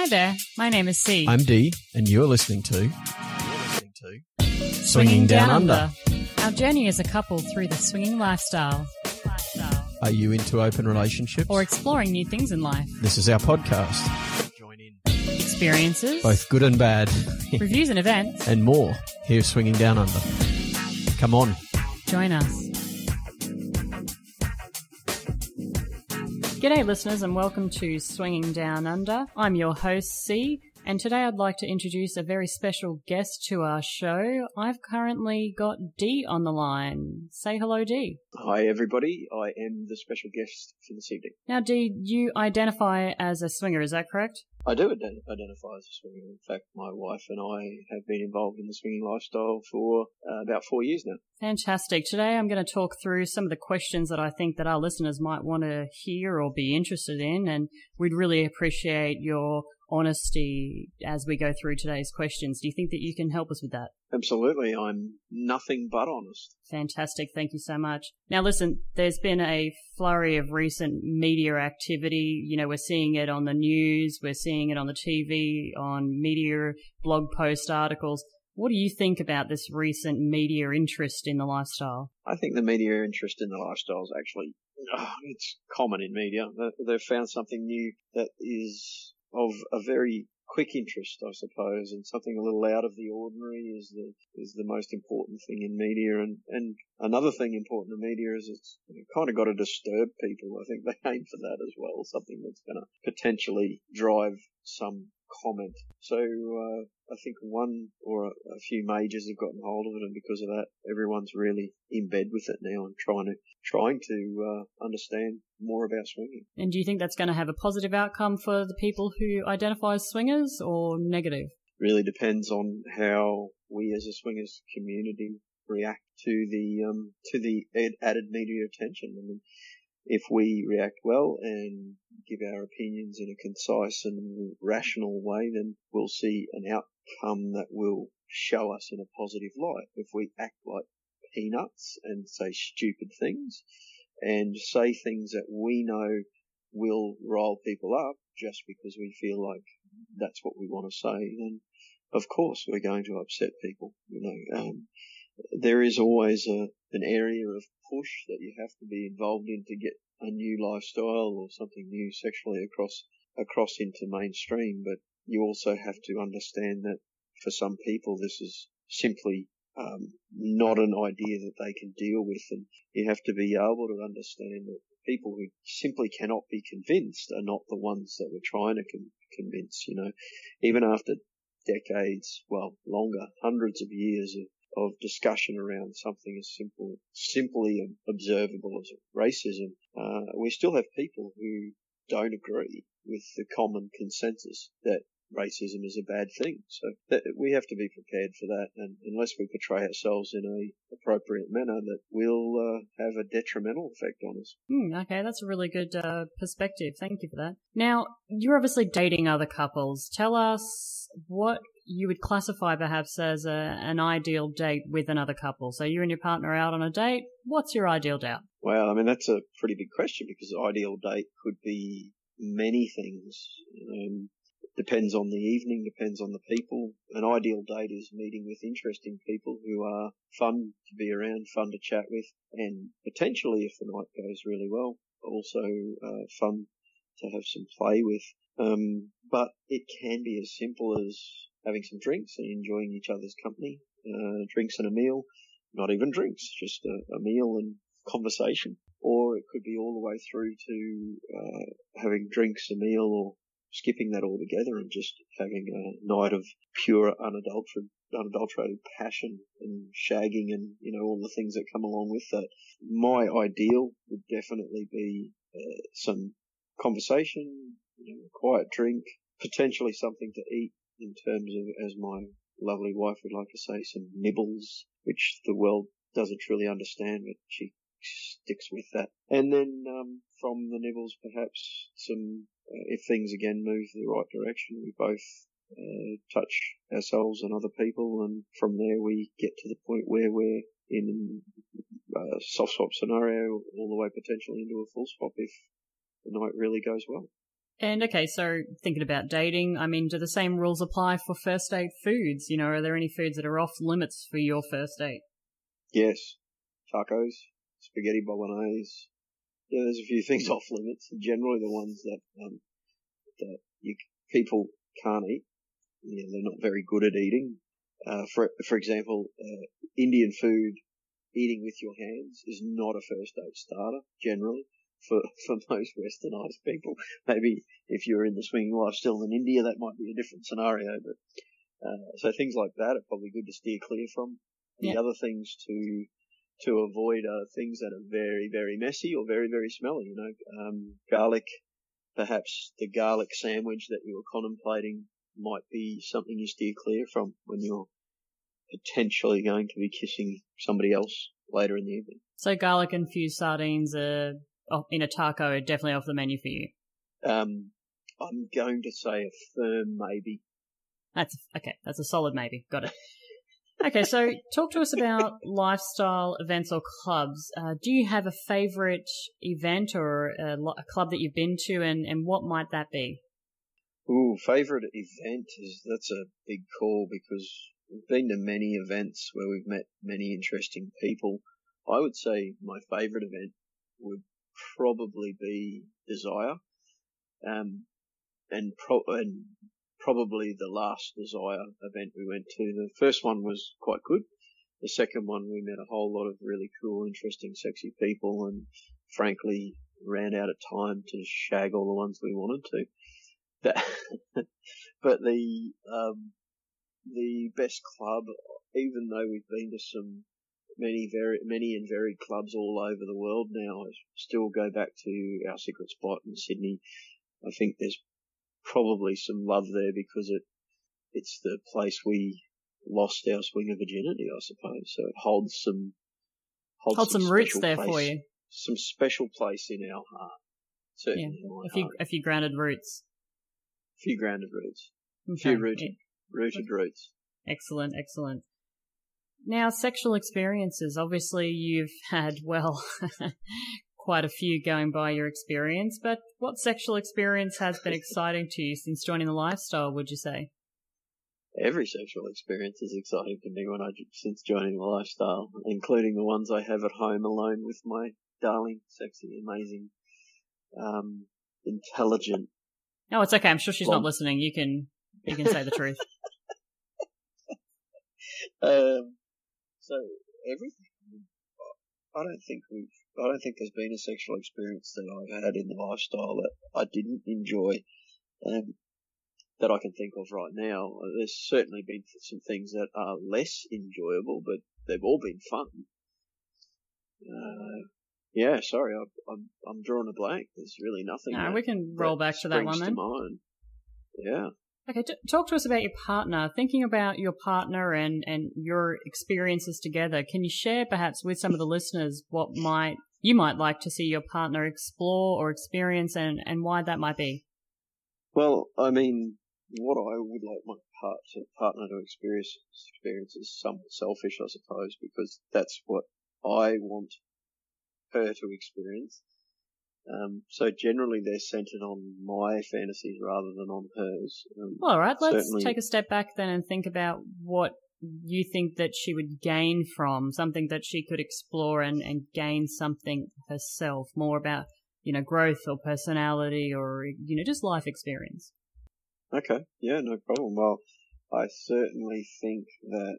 Hi there, my name is C. I'm D, and you're listening to. You're listening to Swinging Down Under. Our journey as a couple through the swinging lifestyle. lifestyle. Are you into open relationships? Or exploring new things in life. this is our podcast. Join in. Experiences, Both good and bad, reviews and events. and more. here Swinging Down Under. Come on. Join us. G'day, listeners, and welcome to Swinging Down Under. I'm your host, C, and today I'd like to introduce a very special guest to our show. I've currently got D on the line. Say hello, D. Hi, everybody. I am the special guest for this evening. Now, D, you identify as a swinger, is that correct? I do ident- identify as a swinger. In fact, my wife and I have been involved in the swinging lifestyle for uh, about four years now. Fantastic. Today I'm going to talk through some of the questions that I think that our listeners might want to hear or be interested in, and we'd really appreciate your honesty as we go through today's questions. Do you think that you can help us with that? Absolutely. I'm nothing but honest. Fantastic. Thank you so much. Now, listen, there's been a flurry of recent media activity. You know, we're seeing it on the news, we're seeing it on the TV, on media, blog post articles. What do you think about this recent media interest in the lifestyle? I think the media interest in the lifestyle is actually, uh, it's common in media. They've found something new that is of a very quick interest, I suppose, and something a little out of the ordinary is the is the most important thing in media. And and another thing important in media is it's kind of got to disturb people. I think they aim for that as well, something that's going to potentially drive some comment. So uh, I think one or a, a few majors have gotten hold of it, and because of that, everyone's really in bed with it now and trying to trying to uh, understand more about swinging. And do you think that's going to have a positive outcome for the people who identify as swingers or negative? really depends on how we as a swingers community react to the um, to the added media attention. I mean, if we react well and give our opinions in a concise and rational way, then we'll see an outcome that will show us in a positive light. If we act like peanuts and say stupid things and say things that we know will rile people up just because we feel like that's what we want to say, then of course we're going to upset people. You know, um, there is always a, an area of push that you have to be involved in to get a new lifestyle or something new sexually across across into mainstream. But you also have to understand that for some people this is simply um, not an idea that they can deal with, and you have to be able to understand that people who simply cannot be convinced are not the ones that we're trying to con- convince. You know, even after decades, well, longer, hundreds of years of of discussion around something as simple, simply observable as racism, uh, we still have people who don't agree with the common consensus that racism is a bad thing. So we have to be prepared for that, and unless we portray ourselves in a appropriate manner, that will uh, have a detrimental effect on us. Hmm, okay, that's a really good uh, perspective. Thank you for that. Now, you're obviously dating other couples. Tell us what you would classify perhaps as a, an ideal date with another couple. So you and your partner out on a date. What's your ideal date? Well, I mean that's a pretty big question because ideal date could be many things. Um, depends on the evening, depends on the people. An ideal date is meeting with interesting people who are fun to be around, fun to chat with, and potentially, if the night goes really well, also uh, fun to have some play with. Um, but it can be as simple as having some drinks and enjoying each other's company, uh, drinks and a meal, not even drinks, just a, a meal and conversation. Or it could be all the way through to uh, having drinks, a meal, or skipping that altogether and just having a night of pure unadulterated unadulterated passion and shagging and you know all the things that come along with that. My ideal would definitely be uh, some conversation, you know, a quiet drink, potentially something to eat in terms of, as my lovely wife would like to say, some nibbles, which the world doesn't truly understand, but she sticks with that. And then um, from the nibbles, perhaps some, uh, if things again move the right direction, we both uh, touch ourselves and other people, and from there we get to the point where we're in a soft swap scenario, all the way potentially into a full swap if the night really goes well. And okay, so thinking about dating, I mean, do the same rules apply for first date foods? You know, are there any foods that are off limits for your first date? Yes. Tacos, spaghetti bolognese. Yeah, there's a few things off limits. Generally, the ones that um, that you, people can't eat. Yeah, they're not very good at eating. Uh, for for example, uh, Indian food, eating with your hands is not a first date starter. Generally, for for most Westernized people, maybe if you're in the swinging life still in India, that might be a different scenario. But uh, so things like that are probably good to steer clear from. The Yeah. other things to to avoid are things that are very very messy or very very smelly. You know, um, garlic. Perhaps the garlic sandwich that you were contemplating might be something you steer clear from when you're potentially going to be kissing somebody else later in the evening. So garlic infused sardines are in a taco definitely off the menu for you. Um, I'm going to say a firm maybe. That's okay. That's a solid maybe. Got it. Okay, so talk to us about lifestyle events or clubs. Uh, do you have a favorite event or a, a club that you've been to, and, and what might that be? Ooh, favorite event is that's a big call because we've been to many events where we've met many interesting people. I would say my favorite event would probably be Desire, um, and pro- and probably the last Desire event we went to. The first one was quite good. The second one we met a whole lot of really cool, interesting, sexy people, and frankly ran out of time to shag all the ones we wanted to. That, but the um, the best club, even though we've been to some many very many and varied clubs all over the world now, I still go back to our secret spot in Sydney. I think there's probably some love there because it it's the place we lost our swinger virginity, I suppose. So it holds some holds Hold some roots there place, for you. Some special place in our heart. Certainly in my A few, heart. a few grounded roots. A few grounded roots. A few rooted rooted roots. Excellent, excellent. Now, sexual experiences. Obviously, you've had, well, quite a few going by your experience, but what sexual experience has been exciting to you since joining the lifestyle, would you say? Every sexual experience is exciting to me when I since joining the lifestyle, including the ones I have at home alone with my darling, sexy, amazing, um, intelligent. Oh, it's okay. I'm sure she's Well- not listening. You can, you can say the truth. Um, so everything. I don't think we've. I don't think there's been a sexual experience that I've had in the lifestyle that I didn't enjoy. Um, that I can think of right now. There's certainly been some things that are less enjoyable, but they've all been fun. Uh, yeah, sorry, I, I'm I'm drawing a blank. There's really nothing. No, we can roll back to that one springs then. To mind. Yeah. Okay, t- talk to us about your partner. Thinking about your partner and, and your experiences together, can you share perhaps with some of the listeners what might you might like to see your partner explore or experience and, and why that might be? Well, I mean, what I would like my part partner to experience experience is somewhat selfish, I suppose, because that's what I want her to experience. Um, so generally they're centered on my fantasies rather than on hers. Um, Well, all right, let's take a step back then and think about what you think that she would gain from something that she could explore and, and gain something herself, more about, you know, growth or personality or, you know, just life experience. Okay, yeah, no problem. Well, I certainly think that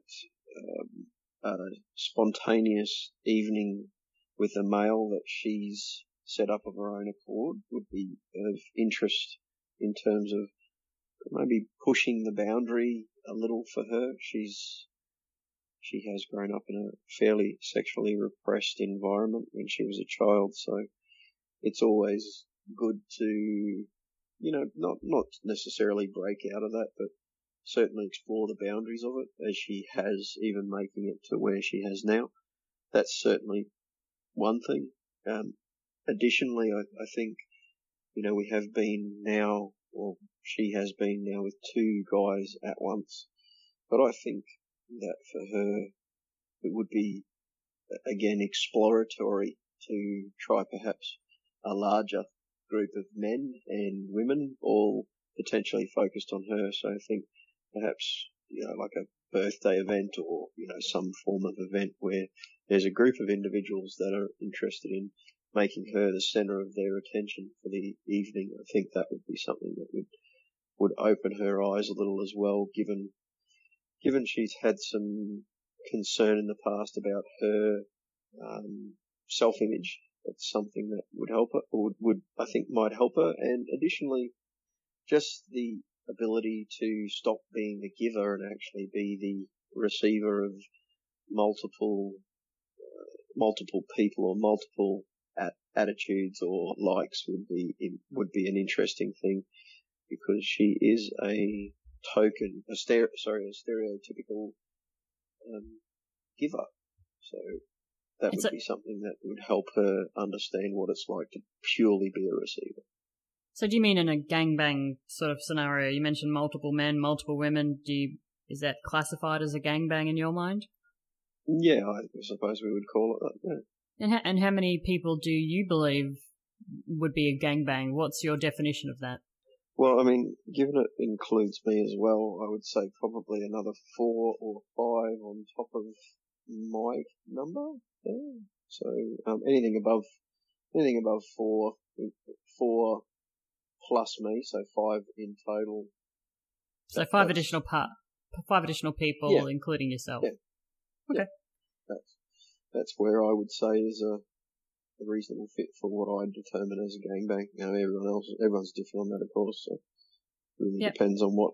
um, a spontaneous evening with a male that she's set up of her own accord would be of interest in terms of maybe pushing the boundary a little for her. She's she has grown up in a fairly sexually repressed environment when she was a child, so it's always good to you know, not not necessarily break out of that, but certainly explore the boundaries of it as she has, even making it to where she has now. That's certainly one thing. Um, additionally, I, I think, you know, we have been now, or she has been now with two guys at once, but I think that for her, it would be again exploratory to try perhaps a larger group of men and women, all potentially focused on her. So I think perhaps, you know, like a birthday event or, you know, some form of event where there's a group of individuals that are interested in making her the center of their attention for the evening. I think that would be something that would, would open her eyes a little as well, given, given she's had some concern in the past about her, um, self-image. That's something that would help her, or would, would, I think might help her. And additionally, just the ability to stop being the giver and actually be the receiver of multiple, uh, multiple people or multiple at attitudes or likes would be, would be an interesting thing because she is a token, a stere- sorry, a stereotypical, um, giver. So that would be something that would help her understand what it's like to purely be a receiver. So do you mean in a gangbang sort of scenario? You mentioned multiple men, multiple women. Do you, is that classified as a gangbang in your mind? Yeah, I suppose we would call it that. Yeah. And how, and how many people do you believe would be a gangbang? What's your definition of that? Well, I mean, given it includes me as well, I would say probably another four or five on top of my number. Yeah. So um, anything above anything above four, four plus me, so five in total. So five additional part, five additional people, yeah. including yourself. Yeah. Okay. That's where I would say is a, a reasonable fit for what I determine as a gangbang. You know, everyone else, everyone's different on that, of course. So it really yep. depends on what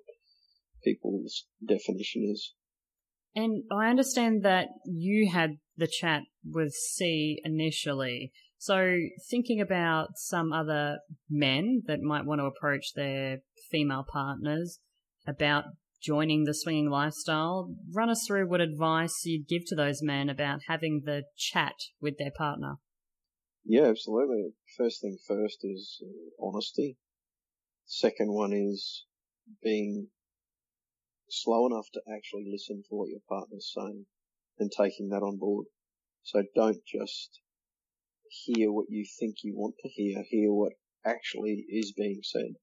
people's definition is. And I understand that you had the chat with C initially. So thinking about some other men that might want to approach their female partners about joining the swinging lifestyle, run us through what advice you'd give to those men about having the chat with their partner. Yeah, absolutely. First thing first is uh, honesty. Second one is being slow enough to actually listen to what your partner's saying and taking that on board. So don't just hear what you think you want to hear, hear what actually is being said.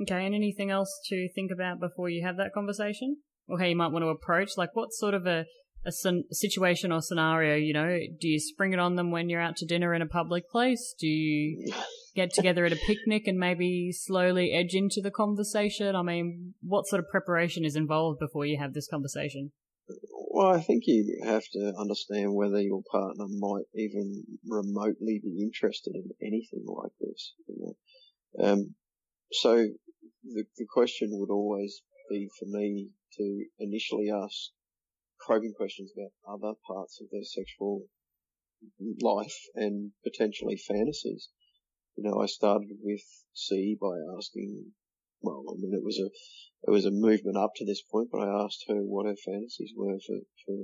Okay, and anything else to think about before you have that conversation? Or how you might want to approach? Like, what sort of a, a situation or scenario, you know, do you spring it on them when you're out to dinner in a public place? Do you get together at a picnic and maybe slowly edge into the conversation? I mean, what sort of preparation is involved before you have this conversation? Well, I think you have to understand whether your partner might even remotely be interested in anything like this. You know? um, so the, the question would always be for me to initially ask probing questions about other parts of their sexual life and potentially fantasies. You know, I started with C by asking well, I mean, it was a, it was a movement up to this point, but I asked her what her fantasies were for, for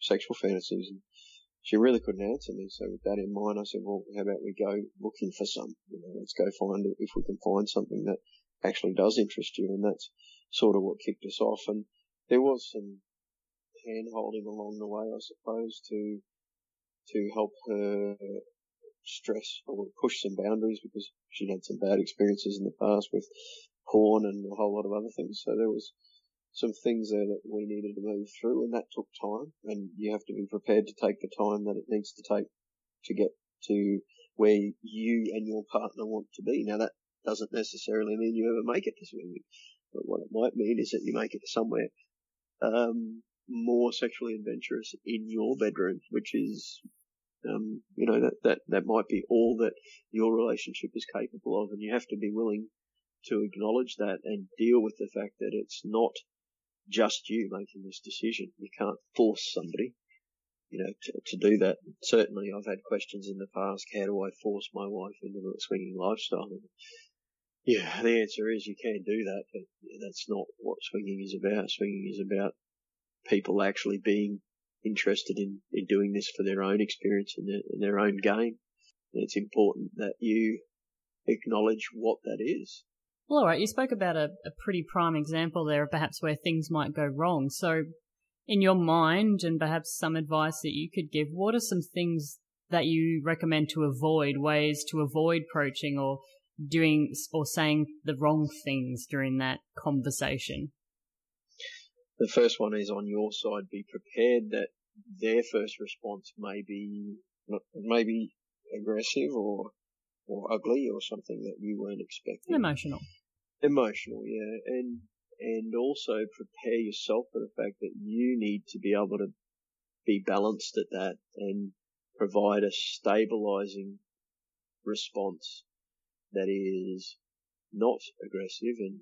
sexual fantasies and she really couldn't answer me. So with that in mind, I said, well, how about we go looking for some, you know, let's go find it if we can find something that actually does interest you. And that's sort of what kicked us off. And there was some hand holding along the way, I suppose, to, to help her stress or push some boundaries because she'd had some bad experiences in the past with porn and a whole lot of other things. So there was some things there that we needed to move through and that took time and you have to be prepared to take the time that it needs to take to get to where you and your partner want to be. Now that doesn't necessarily mean you ever make it to swimming, but what it might mean is that you make it somewhere, um, more sexually adventurous in your bedroom, which is, um, you know, that, that, that might be all that your relationship is capable of and you have to be willing to acknowledge that and deal with the fact that it's not just you making this decision. You can't force somebody, you know, to, to do that. Certainly I've had questions in the past, how do I force my wife into a swinging lifestyle? And yeah, the answer is you can do that, but that's not what swinging is about. Swinging is about people actually being interested in, in doing this for their own experience and their, and their own gain. And it's important that you acknowledge what that is well, all right. You spoke about a, a pretty prime example there of perhaps where things might go wrong. So, in your mind, and perhaps some advice that you could give, what are some things that you recommend to avoid, ways to avoid approaching or doing or saying the wrong things during that conversation? The first one is on your side. Be prepared that their first response may be maybe aggressive or or ugly or something that you weren't expecting. Emotional. Emotional, yeah, and and also prepare yourself for the fact that you need to be able to be balanced at that and provide a stabilizing response that is not aggressive and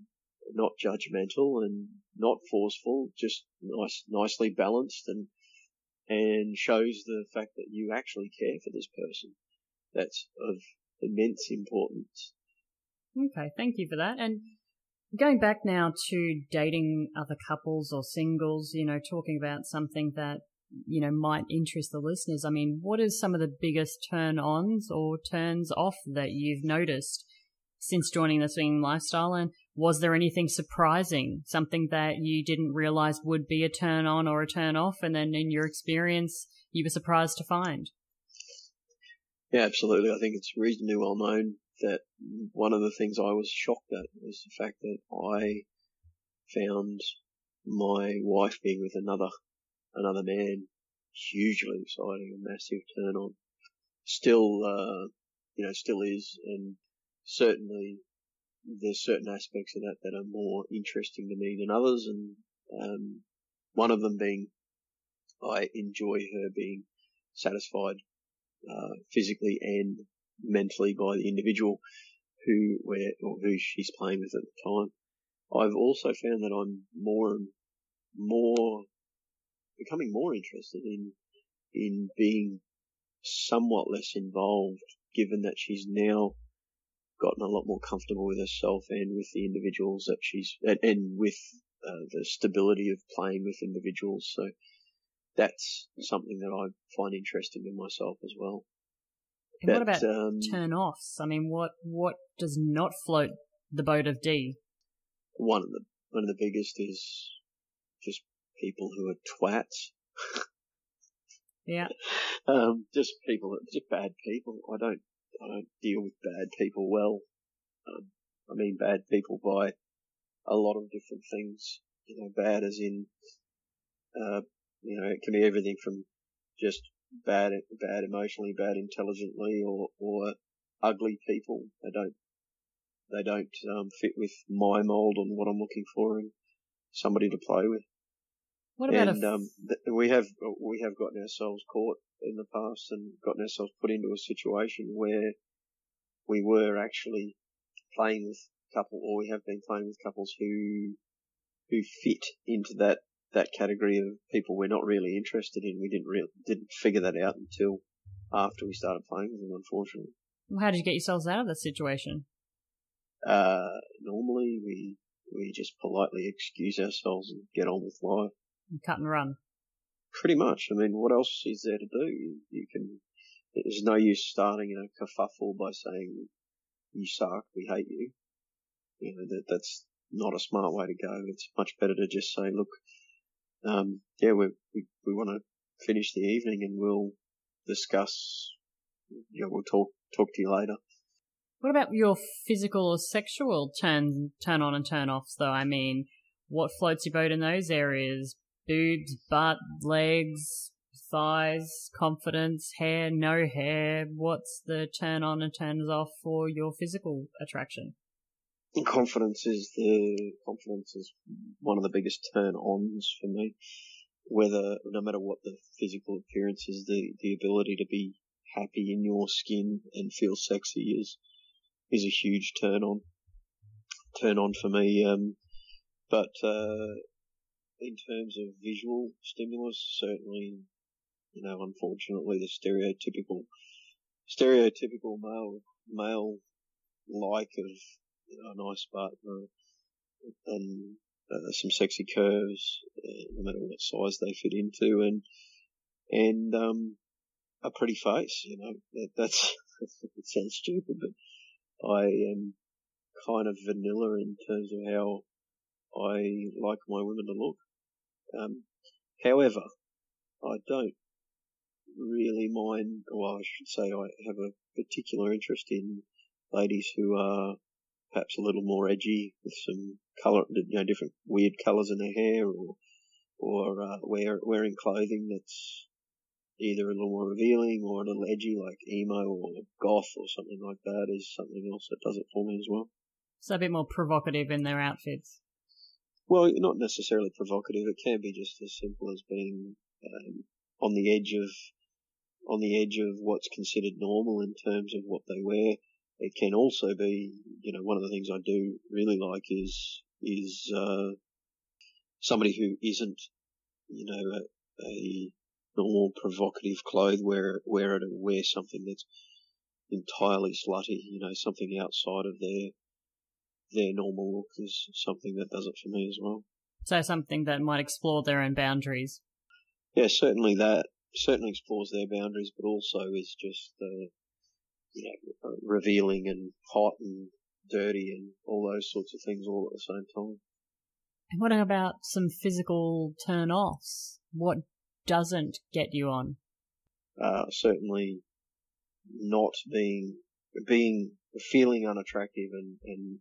not judgmental and not forceful, just nice, nicely balanced and, and shows the fact that you actually care for this person. That's of immense importance. Okay, thank you for that. And going back now to dating other couples or singles, you know, talking about something that you know, might interest the listeners. I mean, what are some of the biggest turn ons or turns off that you've noticed since joining the swinging lifestyle? And was there anything surprising, something that you didn't realize would be a turn on or a turn off? And then in your experience, you were surprised to find? Yeah, absolutely. I think it's reasonably well known that one of the things I was shocked at was the fact that I found my wife being with another another man, hugely exciting, a massive turn on. Still, uh, you know, still is, and certainly there's certain aspects of that that are more interesting to me than others, and um, one of them being I enjoy her being satisfied uh, physically and mentally by the individual who we're, or who she's playing with at the time. I've also found that I'm more and more becoming more interested in in being somewhat less involved, given that she's now gotten a lot more comfortable with herself and with the individuals that she's and, and with uh, the stability of playing with individuals. So that's something that I find interesting in myself as well. And what about um, turn offs? I mean, what what does not float the boat of D? One of the one of the biggest is people who are twats. yeah. Um, just people, just bad people. I don't, I don't deal with bad people well. Um, I mean bad people by a lot of different things. You know, bad as in, uh, you know, it can be everything from just bad, bad emotionally, bad intelligently, or or ugly people. They don't, they don't um, fit with my mold on what I'm looking for and somebody to play with. What about and, um, th- we have we have gotten ourselves caught in the past and gotten ourselves put into a situation where we were actually playing with couple, or we have been playing with couples who who fit into that that category of people we're not really interested in. We didn't really didn't figure that out until after we started playing with them, unfortunately. Well, how did you get yourselves out of that situation? Uh, normally we we just politely excuse ourselves and get on with life cut and run. Pretty much. I mean, what else is there to do? You, can. There's no use starting in a kerfuffle by saying you suck, we hate you. You know that that's not a smart way to go. It's much better to just say, look, um, yeah, we we we want to finish the evening and we'll discuss. You know, we'll talk talk to you later. What about your physical or sexual turn turn on and turn offs though? I mean, what floats your boat in those areas? Boobs, butt, legs, thighs, confidence, hair, no hair? What's the turn on and turns off for your physical attraction? Confidence is the confidence is one of the biggest turn ons for me. Whether no matter what the physical appearance is, the the ability to be happy in your skin and feel sexy is is a huge turn on. Turn on for me. Um, but uh, in terms of visual stimulus, certainly, you know, unfortunately, the stereotypical, stereotypical male, male like of you know, a nice butt and uh, some sexy curves, uh, no matter what size they fit into, and and um, a pretty face. You know, that, that's it sounds stupid, but I am kind of vanilla in terms of how I like my women to look. Um, however, I don't really mind, well, I should say I have a particular interest in ladies who are perhaps a little more edgy with some color, you know, different weird colors in their hair or, or, uh, wear, wearing clothing that's either a little more revealing or a little edgy like emo or goth or something like that is something else that does it for me as well. So a bit more provocative in their outfits. Well, not necessarily provocative. It can be just as simple as being um, on the edge of on the edge of what's considered normal in terms of what they wear. It can also be, you know, one of the things I do really like is is uh, somebody who isn't, you know, a, a normal provocative clothes wearer, wearer to wear something that's entirely slutty, you know, something outside of their their normal look is something that does it for me as well. So something that might explore their own boundaries. Yeah, certainly that certainly explores their boundaries, but also is just uh, you know revealing and hot and dirty and all those sorts of things all at the same time. And what about some physical turn offs? What doesn't get you on? Uh, certainly not being being feeling unattractive and, and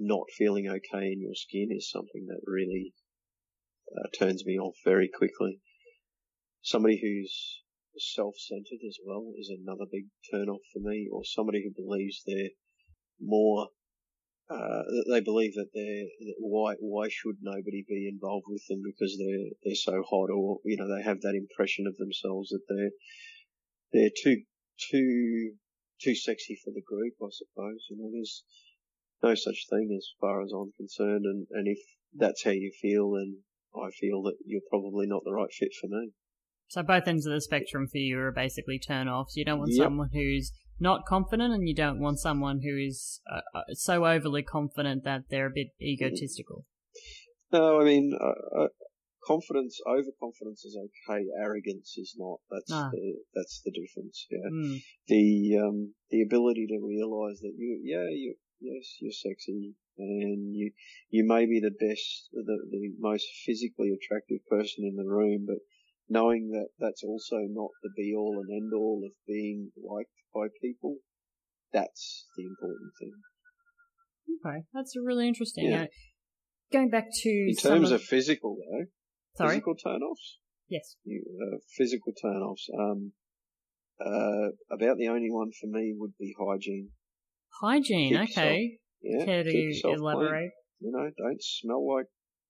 not feeling okay in your skin is something that really uh, turns me off very quickly. Somebody who's self-centered as well is another big turn off for me, or somebody who believes they're more, uh, they believe that they're, why, why should nobody be involved with them because they're, they're so hot or, you know, they have that impression of themselves that they're, they're too, too, too sexy for the group, I suppose. You know, there's, no such thing as far as I'm concerned. And, and if that's how you feel, then I feel that you're probably not the right fit for me. So both ends of the spectrum for you are basically turn offs. You don't want yep. someone who's not confident, and you don't want someone who is uh, uh, so overly confident that they're a bit egotistical. No, I mean uh, uh, confidence, overconfidence is okay. Arrogance is not. That's ah. the that's the difference. Yeah, mm. the um the ability to realize that you yeah you yes, you're sexy, and you you may be the best, the the most physically attractive person in the room, but knowing that that's also not the be all and end all of being liked by people, that's the important thing. Okay, that's really interesting. Yeah. going back to in terms of, of, physical though, Sorry? physical turn-offs. Yes. You, uh, physical turn-offs. Um, uh, about the only one for me would be hygiene. Hygiene, keep okay. Yourself, yeah, Care to elaborate? Clean. You know, don't smell like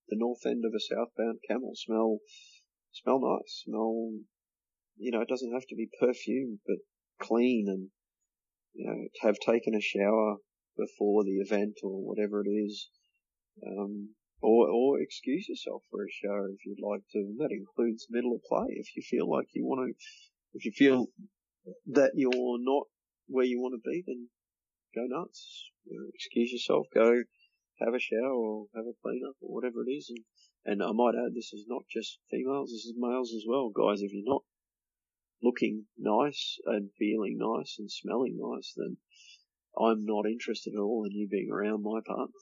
the north end of a southbound camel. Smell, smell nice. Smell, you know, it doesn't have to be perfume, but clean and, you know, have taken a shower before the event or whatever it is. Um, or, or excuse yourself for a shower if you'd like to. And that includes middle of play. If you feel like you want to, if you feel that you're not where you want to be, then go nuts. You know, excuse yourself, go have a shower or have a clean up or whatever it is. And, and I might add, this is not just females, this is males as well. Guys, if you're not looking nice and feeling nice and smelling nice, then I'm not interested at all in you being around my partner.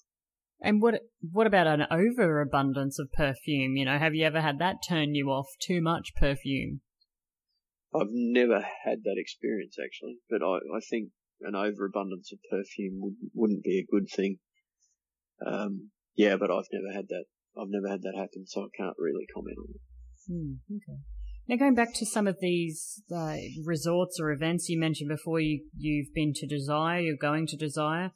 And what what about an overabundance of perfume? You know, have you ever had that turn you off? Too much perfume? I've never had that experience actually, but I, I think an overabundance of perfume would, wouldn't be a good thing. Um, yeah, but I've never had that. I've never had that happen, so I can't really comment on it. Hmm, okay. Now, going back to some of these uh, resorts or events you mentioned before, you you've been to Desire, you're going to Desire.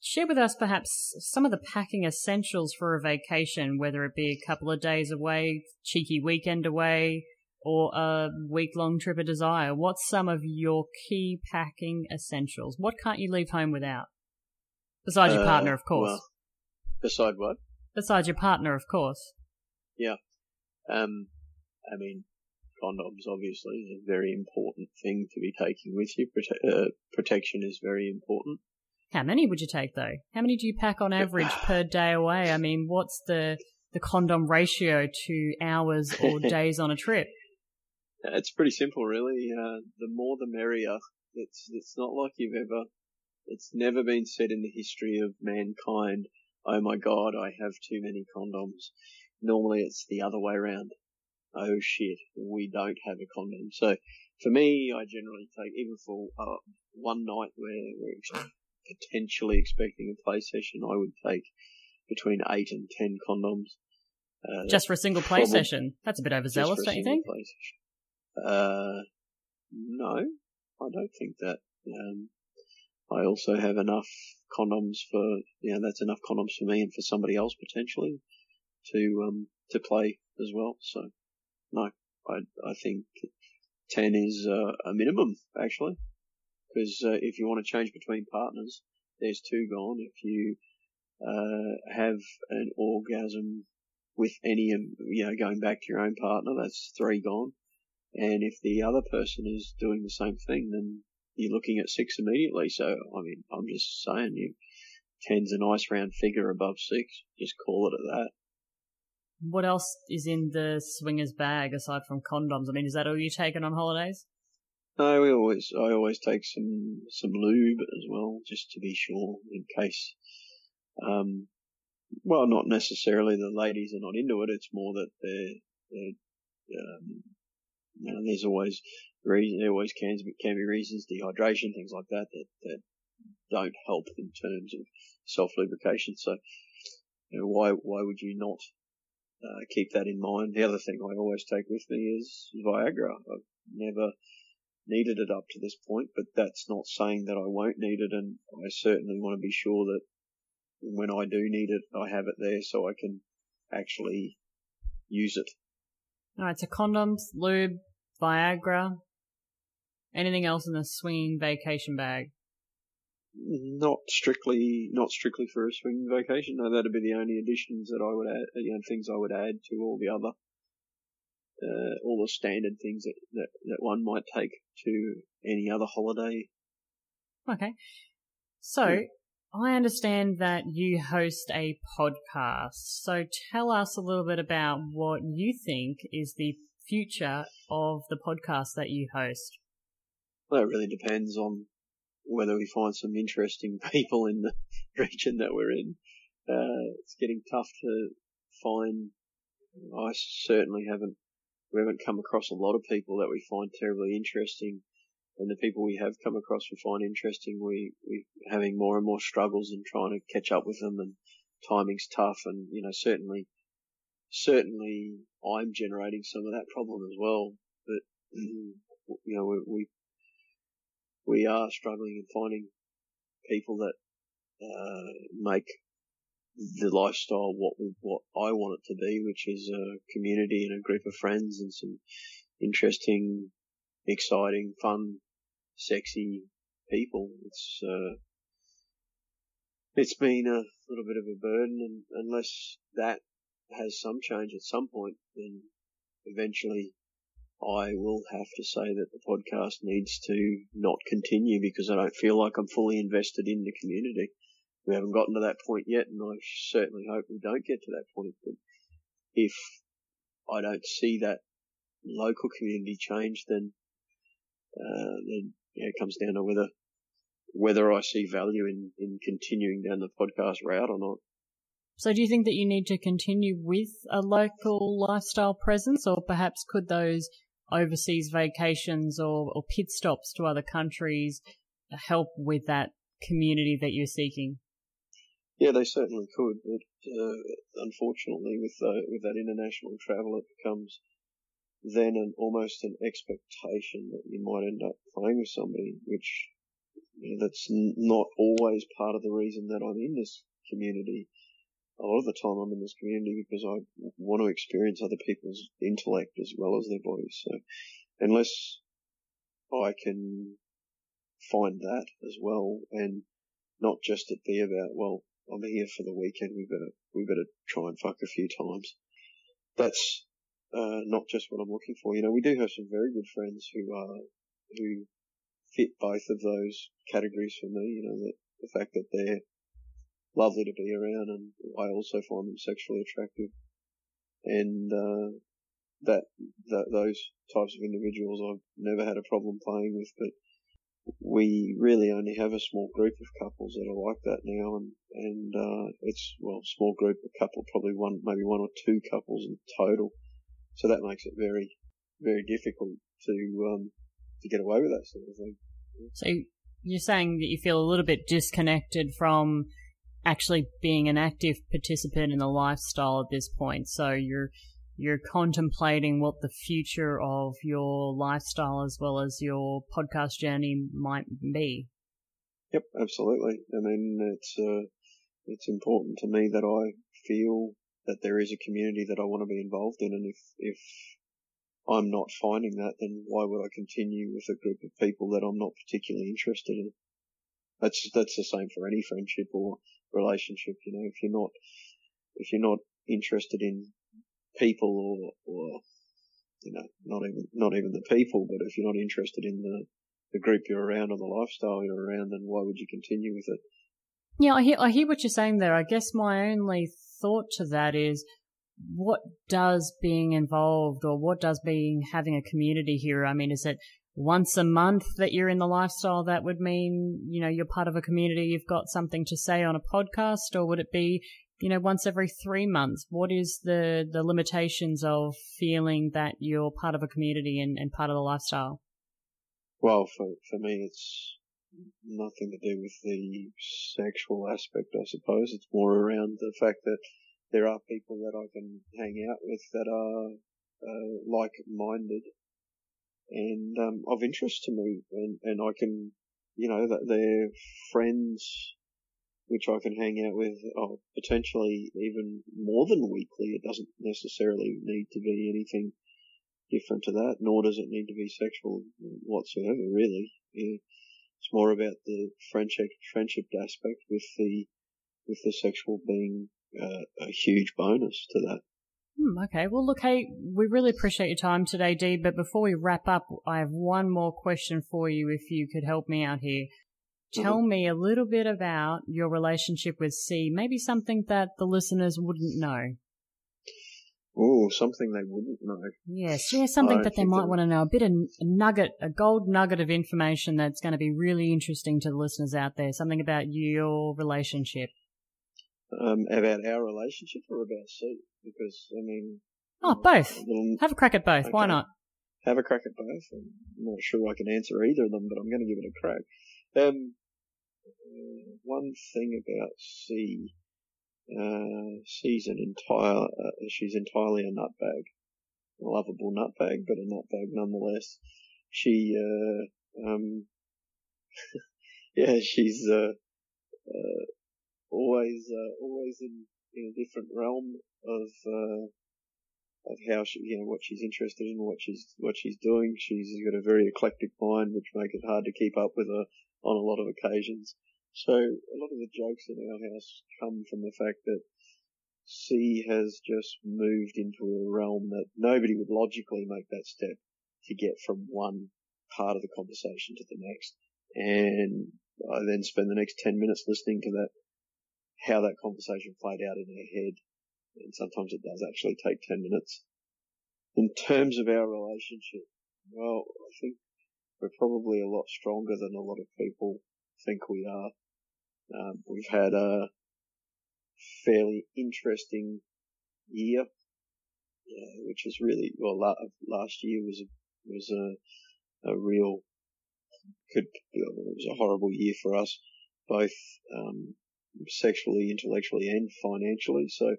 Share with us perhaps some of the packing essentials for a vacation, whether it be a couple of days away, cheeky weekend away, or a week long trip of desire, what's some of your key packing essentials? What can't you leave home without? Besides your partner, of uh, course. Well, beside what? Besides your partner, of course. Yeah. Um, I mean, condoms obviously is a very important thing to be taking with you. Prote- uh, protection is very important. How many would you take though? How many do you pack on average per day away? I mean, what's the the condom ratio to hours or days on a trip? It's pretty simple, really. Uh, the more the merrier. It's it's not like you've ever. It's never been said in the history of mankind. Oh my God, I have too many condoms. Normally, it's the other way around. Oh shit, we don't have a condom. So for me, I generally take even for uh, one night where we're ex- potentially expecting a play session, I would take between eight and ten condoms. Uh, just for a single play session. That's a bit overzealous, don't you think? Uh, no, I don't think that. Um, I also have enough condoms for, you know, that's enough condoms for me and for somebody else potentially to, um, to play as well. So, no, I, I think 10 is uh, a minimum, actually. Because uh, if you want to change between partners, there's two gone. If you uh, have an orgasm with any, you know, going back to your own partner, that's three gone. And if the other person is doing the same thing, then you're looking at six immediately. So, I mean, I'm just saying you, ten's a nice round figure above six. Just call it at that. What else is in the swingers bag aside from condoms? I mean, is that all you taking on holidays? No, we always, I always take some, some lube as well, just to be sure in case, um, well, not necessarily the ladies are not into it. It's more that they're, they're um, you know, there's always reason, there always can can be reasons, dehydration, things like that, that, that don't help in terms of self lubrication. So, you know, why, why would you not uh, keep that in mind. The other thing I always take with me is Viagra. I've never needed it up to this point, but that's not saying that I won't need it, and I certainly want to be sure that when I do need it, I have it there so I can actually use it. All right, so condoms, lube, Viagra, anything else in the swinging vacation bag? not strictly not strictly for a swing vacation. No, that'd be the only additions that I would add. You know, things I would add to all the other, uh, all the standard things that, that that one might take to any other holiday. Okay, so. Yeah. I understand that you host a podcast. So tell us a little bit about what you think is the future of the podcast that you host. Well, it really depends on whether we find some interesting people in the region that we're in. Uh, it's getting tough to find. I certainly haven't. We haven't come across a lot of people that we find terribly interesting, and the people we have come across we find interesting, we we having more and more struggles in trying to catch up with them, and timing's tough, and you know certainly, certainly I'm generating some of that problem as well. But you know we, we we are struggling in finding people that uh, make the lifestyle what we, what I want it to be, which is a community and a group of friends and some interesting, exciting, fun, sexy people. It's uh, it's been a little bit of a burden, and unless that has some change at some point, then eventually I will have to say that the podcast needs to not continue because I don't feel like I'm fully invested in the community. We haven't gotten to that point yet, and I certainly hope we don't get to that point. But if I don't see that local community change, then uh, then yeah, it comes down to whether whether I see value in, in continuing down the podcast route or not. So do you think that you need to continue with a local lifestyle presence or perhaps could those overseas vacations or, or pit stops to other countries help with that community that you're seeking? Yeah, they certainly could. But uh, unfortunately, with uh, with that international travel, it becomes then an almost an expectation that you might end up playing with somebody, which you know, that's not always part of the reason that I'm in this community a lot of the time I'm in this community because I want to experience other people's intellect as well as their bodies. So unless I can find that as well and not just it be about, well, I'm here for the weekend. We better, we better try and fuck a few times. That's, uh, not just what I'm looking for. You know, we do have some very good friends who are, who fit both of those categories for me. You know, the fact that they're lovely to be around, and I also find them sexually attractive. And uh, that, that those types of individuals I've never had a problem playing with, but we really only have a small group of couples that are like that now, and and uh, it's well, small group, a couple, probably one, maybe one or two couples in total. So that makes it very, very difficult to um, to get away with that sort of thing. So you're saying that you feel a little bit disconnected from actually being an active participant in the lifestyle at this point. So you're you're contemplating what the future of your lifestyle as well as your podcast journey might be. Yep, absolutely. I mean, it's uh, it's important to me that I feel that there is a community that I want to be involved in, and if if I'm not finding that, then why would I continue with a group of people that I'm not particularly interested in? That's that's the same for any friendship or relationship. You know, if you're not if you're not interested in people or or you know not even not even the people, but if you're not interested in the the group you're around or the lifestyle you're around, then why would you continue with it? Yeah, I hear I hear what you're saying there. I guess my only thought to that is what does being involved or what does being having a community here? I mean, is it once a month that you're in the lifestyle that would mean, you know, you're part of a community, you've got something to say on a podcast, or would it be, you know, once every three months? What is the, the limitations of feeling that you're part of a community and, and part of the lifestyle? Well, for, for me, it's nothing to do with the sexual aspect, I suppose. It's more around the fact that there are people that I can hang out with that are uh, like-minded and um, of interest to me, and, and I can, you know, that they're friends which I can hang out with oh, potentially even more than weekly. It doesn't necessarily need to be anything different to that, nor does it need to be sexual whatsoever, really. Yeah. It's more about the friendship, friendship aspect with the, with the sexual being uh, a huge bonus to that. Hmm, okay. Well, look, hey, we really appreciate your time today, Dee. But before we wrap up, I have one more question for you if you could help me out here. Tell mm-hmm. me a little bit about your relationship with C, maybe something that the listeners wouldn't know. Oh, something they wouldn't know. Yes, yeah, something I that they might that... want to know. A bit of a nugget, a gold nugget of information that's going to be really interesting to the listeners out there. Something about your relationship um, about our relationship or about C? Because I mean, oh, both. Little, Have a crack at both. Okay. Why not? Have a crack at both. I'm not sure I can answer either of them, but I'm going to give it a crack. Um, one thing about C, uh, C's an entire, uh, she's entirely a nutbag, a lovable nutbag, but a nutbag nonetheless. She, uh, um, yeah, she's, uh, uh, always uh, always in, in a different realm of uh, of how she you know what she's interested in, what she's what she's doing. She's got a very eclectic mind, which make it hard to keep up with her on a lot of occasions. So a lot of the jokes in our house come from the fact that C has just moved into a realm that nobody would logically make that step to get from one part of the conversation to the next. And I then spend the next 10 minutes listening to that how that conversation played out in her head. And sometimes it does actually take 10 minutes. In terms of our relationship, well, I think we're probably a lot stronger than a lot of people think we are. Um, we've had a fairly interesting year, uh, which is really, well, last year was, a, was a, a real, could, it was a horrible year for us, both, um, sexually, intellectually, and financially. So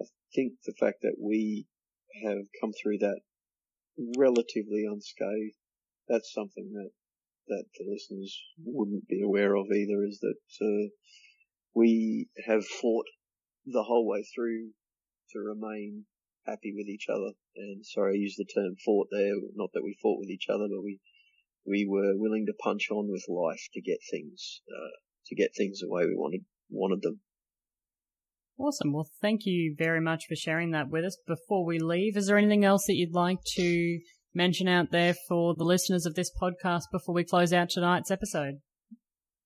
I think the fact that we have come through that relatively unscathed, that's something that that the listeners wouldn't be aware of either. Is that uh, we have fought the whole way through to remain happy with each other. And sorry, I used the term fought there. Not that we fought with each other, but we we were willing to punch on with life to get things uh, to get things the way we wanted wanted them. Awesome. Well, thank you very much for sharing that with us. Before we leave, is there anything else that you'd like to mention out there for the listeners of this podcast before we close out tonight's episode?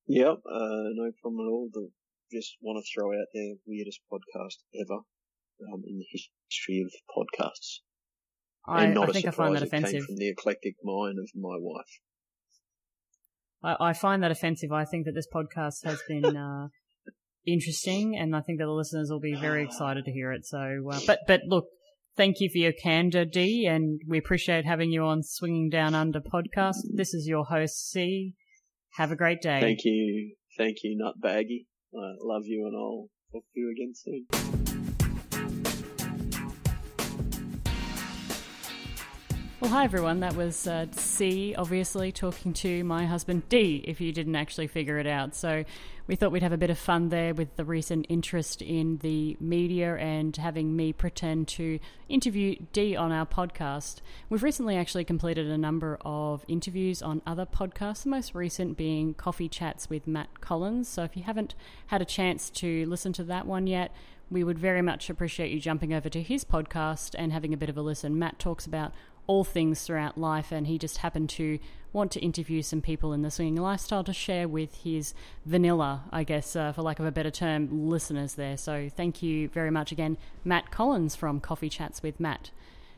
Yep, uh, no problem at all. The, just want to throw out there weirdest podcast ever um, in the history of podcasts. I, and not I think I find that offensive. Came from the eclectic mind of my wife. I, I, find that offensive. I think that this podcast has been uh, interesting, and I think that the listeners will be very excited to hear it. So, uh, but but look, Thank you for your candor, D, and we appreciate having you on Swinging Down Under podcast. This is your host, C. Have a great day. Thank you. Thank you, Nutbaggy. I love you and I'll talk to you again soon. Well, hi everyone. That was uh, C, obviously, talking to my husband D, if you didn't actually figure it out. So we thought we'd have a bit of fun there with the recent interest in the media and having me pretend to interview D on our podcast. We've recently actually completed a number of interviews on other podcasts, the most recent being Coffee Chats with Matt Collins. So if you haven't had a chance to listen to that one yet, we would very much appreciate you jumping over to his podcast and having a bit of a listen. Matt talks about all things throughout life, and he just happened to want to interview some people in the swinging lifestyle to share with his vanilla, I guess, uh, for lack of a better term, listeners there. So thank you very much again, Matt Collins from Coffee Chats with Matt.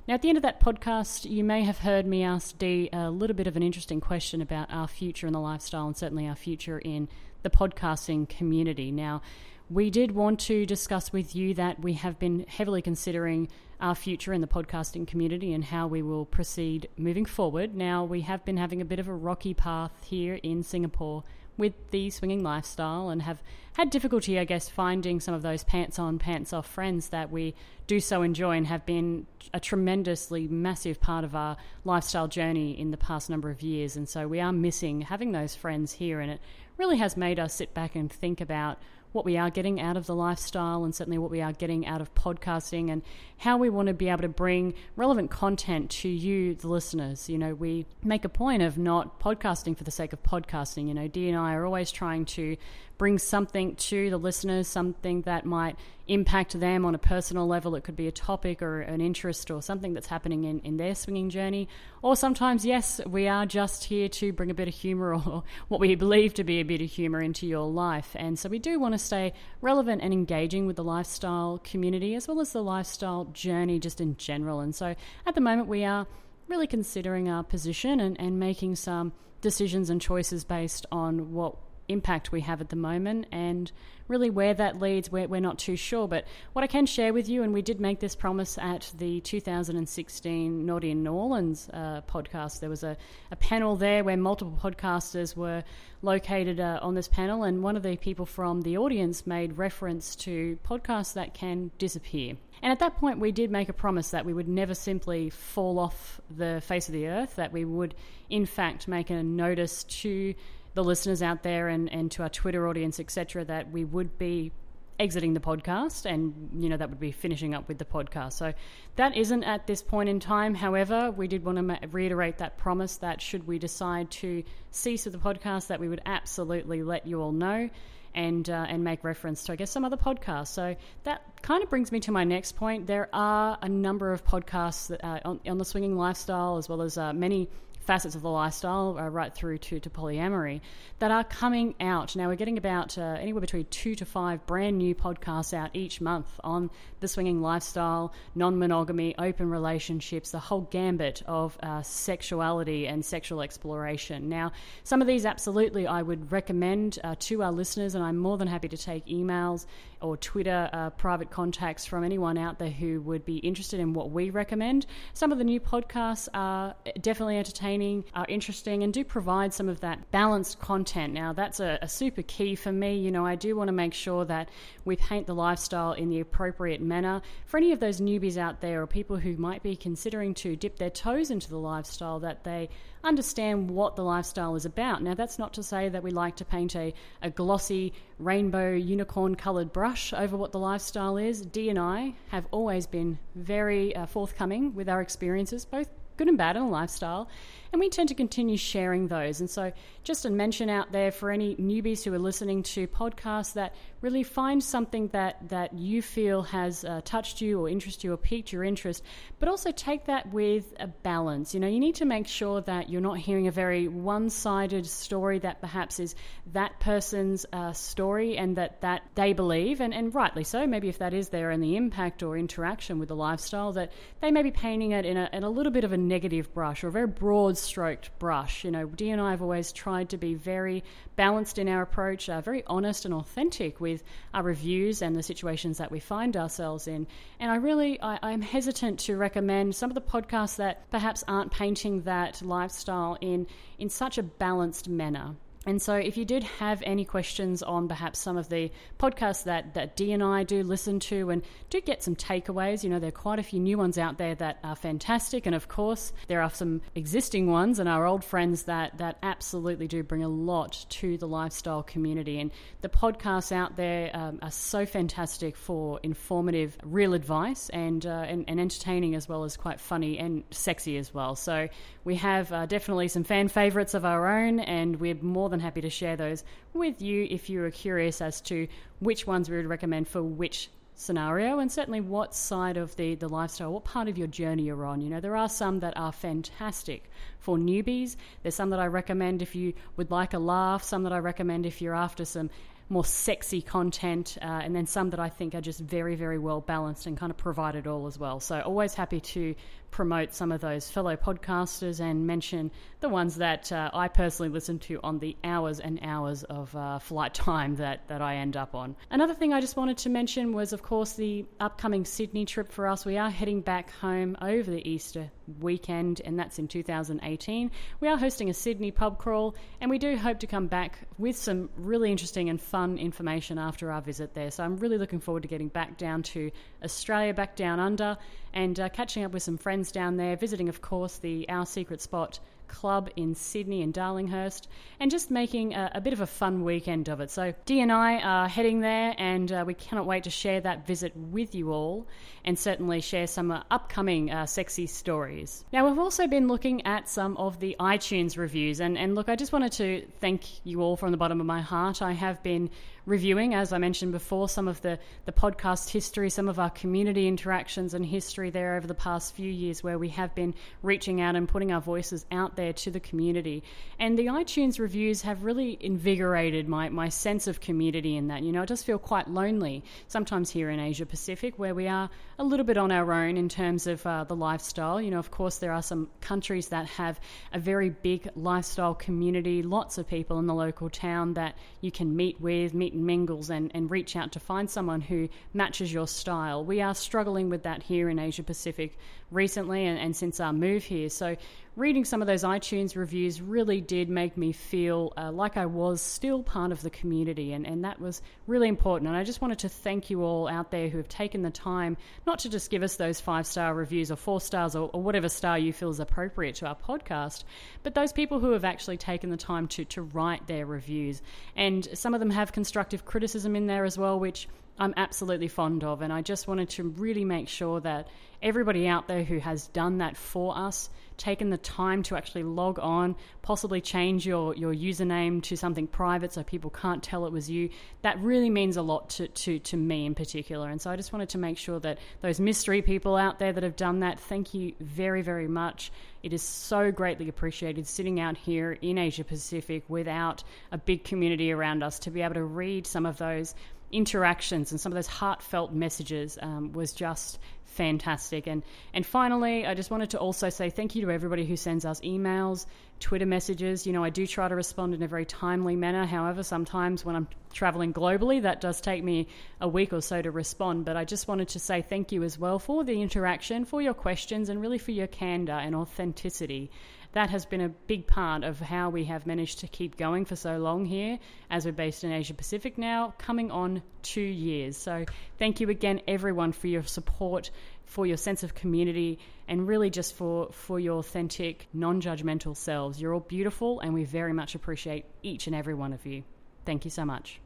Now, at the end of that podcast, you may have heard me ask Dee a little bit of an interesting question about our future in the lifestyle and certainly our future in the podcasting community. Now, we did want to discuss with you that we have been heavily considering our future in the podcasting community and how we will proceed moving forward. Now, we have been having a bit of a rocky path here in Singapore with the swinging lifestyle and have had difficulty, I guess, finding some of those pants on, pants off friends that we do so enjoy and have been a tremendously massive part of our lifestyle journey in the past number of years. And so we are missing having those friends here, and it really has made us sit back and think about what we are getting out of the lifestyle and certainly what we are getting out of podcasting and how we want to be able to bring relevant content to you, the listeners. You know, we make a point of not podcasting for the sake of podcasting. You know, Dee and I are always trying to bring something to the listeners, something that might impact them on a personal level. It could be a topic or an interest or something that's happening in, in their swinging journey. Or sometimes, yes, we are just here to bring a bit of humor or what we believe to be a bit of humor into your life. And so we do want to stay relevant and engaging with the lifestyle community as well as the lifestyle journey just in general. And so at the moment, we are really considering our position and, and making some decisions and choices based on what impact we have at the moment and really where that leads we're, we're not too sure. But what i can share with you and we did make this promise at the 2016 naughty in new orleans uh, podcast there was a, a panel there where multiple podcasters were located uh, on this panel and one of the people from the audience made reference to podcasts that can disappear. And at that point, we did make a promise that we would never simply fall off the face of the earth, that we would, in fact, make a notice to the listeners out there and, and to our Twitter audience, etc., that we would be exiting the podcast and you know that would be finishing up with the podcast so that isn't at this point in time however we did want to reiterate that promise that should we decide to cease with the podcast that we would absolutely let you all know and uh, and make reference to I guess some other podcasts. So that kind of brings me to my next point. There are a number of podcasts that, uh, on, on, the swinging lifestyle, as well as uh, many facets of the lifestyle, uh, right through to, to polyamory, that are coming out. Now, we're getting about uh, anywhere between two to five brand new podcasts out each month on the swinging lifestyle, non monogamy, open relationships, the whole gambit of uh, sexuality and sexual exploration. Now, some of these absolutely I would recommend uh, to our listeners, and I'm more than happy to take emails or Twitter uh, private contacts from anyone out there who would be interested in what we recommend. Some of the new podcasts are definitely entertaining, are interesting, and do provide some of that balanced content. Now, that's a, a super key for me. You know, I do want to make sure that we paint the lifestyle in the appropriate manner. For any of those newbies out there or people who might be considering to dip their toes into the lifestyle, that they understand what the lifestyle is about. Now, that's not to say that we like to paint a, a glossy, rainbow, unicorn coloured brush over what the lifestyle is. D and I have always been very uh, forthcoming with our experiences, both good and bad in a lifestyle, and we tend to continue sharing those. And so, just a mention out there for any newbies who are listening to podcasts that really find something that, that you feel has uh, touched you or interested you or piqued your interest, but also take that with a balance. You know, you need to make sure that you're not hearing a very one sided story that perhaps is that person's uh, story and that, that they believe, and, and rightly so, maybe if that is there and the impact or interaction with the lifestyle, that they may be painting it in a, in a little bit of a negative brush or a very broad stroked brush. You know, Dee and I have always tried to be very balanced in our approach, uh, very honest and authentic with our reviews and the situations that we find ourselves in. And I really, I, I'm hesitant to recommend some of the podcasts that perhaps aren't painting that lifestyle in in such a balanced manner. And so, if you did have any questions on perhaps some of the podcasts that, that Dee and I do listen to and do get some takeaways, you know, there are quite a few new ones out there that are fantastic. And of course, there are some existing ones and our old friends that, that absolutely do bring a lot to the lifestyle community. And the podcasts out there um, are so fantastic for informative, real advice and, uh, and, and, entertaining as well as quite funny and sexy as well. So, we have uh, definitely some fan favorites of our own, and we're more than happy to share those with you if you are curious as to which ones we would recommend for which scenario and certainly what side of the, the lifestyle, what part of your journey you're on. You know, there are some that are fantastic for newbies. There's some that I recommend if you would like a laugh, some that I recommend if you're after some more sexy content, uh, and then some that I think are just very, very well balanced and kind of provide it all as well. So, always happy to promote some of those fellow podcasters and mention the ones that uh, I personally listen to on the hours and hours of uh, flight time that, that I end up on. Another thing I just wanted to mention was, of course, the upcoming Sydney trip for us. We are heading back home over the Easter weekend, and that's in 2018. We are hosting a Sydney pub crawl, and we do hope to come back with some really interesting and fun information after our visit there. So I'm really looking forward to getting back down to Australia, back down under, and uh, catching up with some friends down there, visiting, of course, the Our Secret Spot club in Sydney and Darlinghurst, and just making a, a, bit of a fun weekend of it. So, Dee and I are heading there, and uh, we cannot wait to share that visit with you all, and certainly share some uh, upcoming uh, sexy stories. Now, we've also been looking at some of the iTunes reviews, and, and look, I just wanted to thank you all from the bottom of my heart. I have been reviewing, as I mentioned before, some of the, the podcast history, some of our community interactions and history there over the past few years where we have been reaching out and putting our voices out there to the community. And the iTunes reviews have really invigorated my, my sense of community in that. You know, it does feel quite lonely sometimes here in Asia Pacific where we are a little bit on our own in terms of uh, the lifestyle. You know, of course, there are some countries that have a very big lifestyle community, lots of people in the local town that you can meet with, meet and mingles and, and reach out to find someone who matches your style. We are struggling with that here in Asia Pacific recently and, and since our move here. So, reading some of those iTunes reviews really did make me feel uh, like I was still part of the community, and, and that was really important. And I just wanted to thank you all out there who have taken the time not to just give us those five star reviews or four stars or, or whatever star you feel is appropriate to our podcast, but those people who have actually taken the time to, to write their reviews. And some of them have constructive criticism in there as well, which I'm absolutely fond of. And I just wanted to really make sure that everybody out there who has done that for us, taken the time to actually log on, possibly change your, your username to something private so people can't tell it was you, that really means a lot to, to, to me in particular. And so I just wanted to make sure that those mystery people out there that have done that, thank you very, very much. It is so greatly appreciated sitting out here in Asia Pacific without a big community around us to be able to read some of those interactions and some of those heartfelt messages um, was just fantastic. And and finally, I just wanted to also say thank you to everybody who sends us emails, Twitter messages. You know, I do try to respond in a very timely manner. However, sometimes when I'm traveling globally, that does take me a week or so to respond. But I just wanted to say thank you as well for the interaction, for your questions, and really for your candor and authenticity that has been a big part of how we have managed to keep going for so long here as we're based in Asia Pacific now, coming on two years. So thank you again, everyone, for your support, for your sense of community, and really just for, for your authentic, non judgmental selves. You're all beautiful, and we very much appreciate each and every one of you. Thank you so much.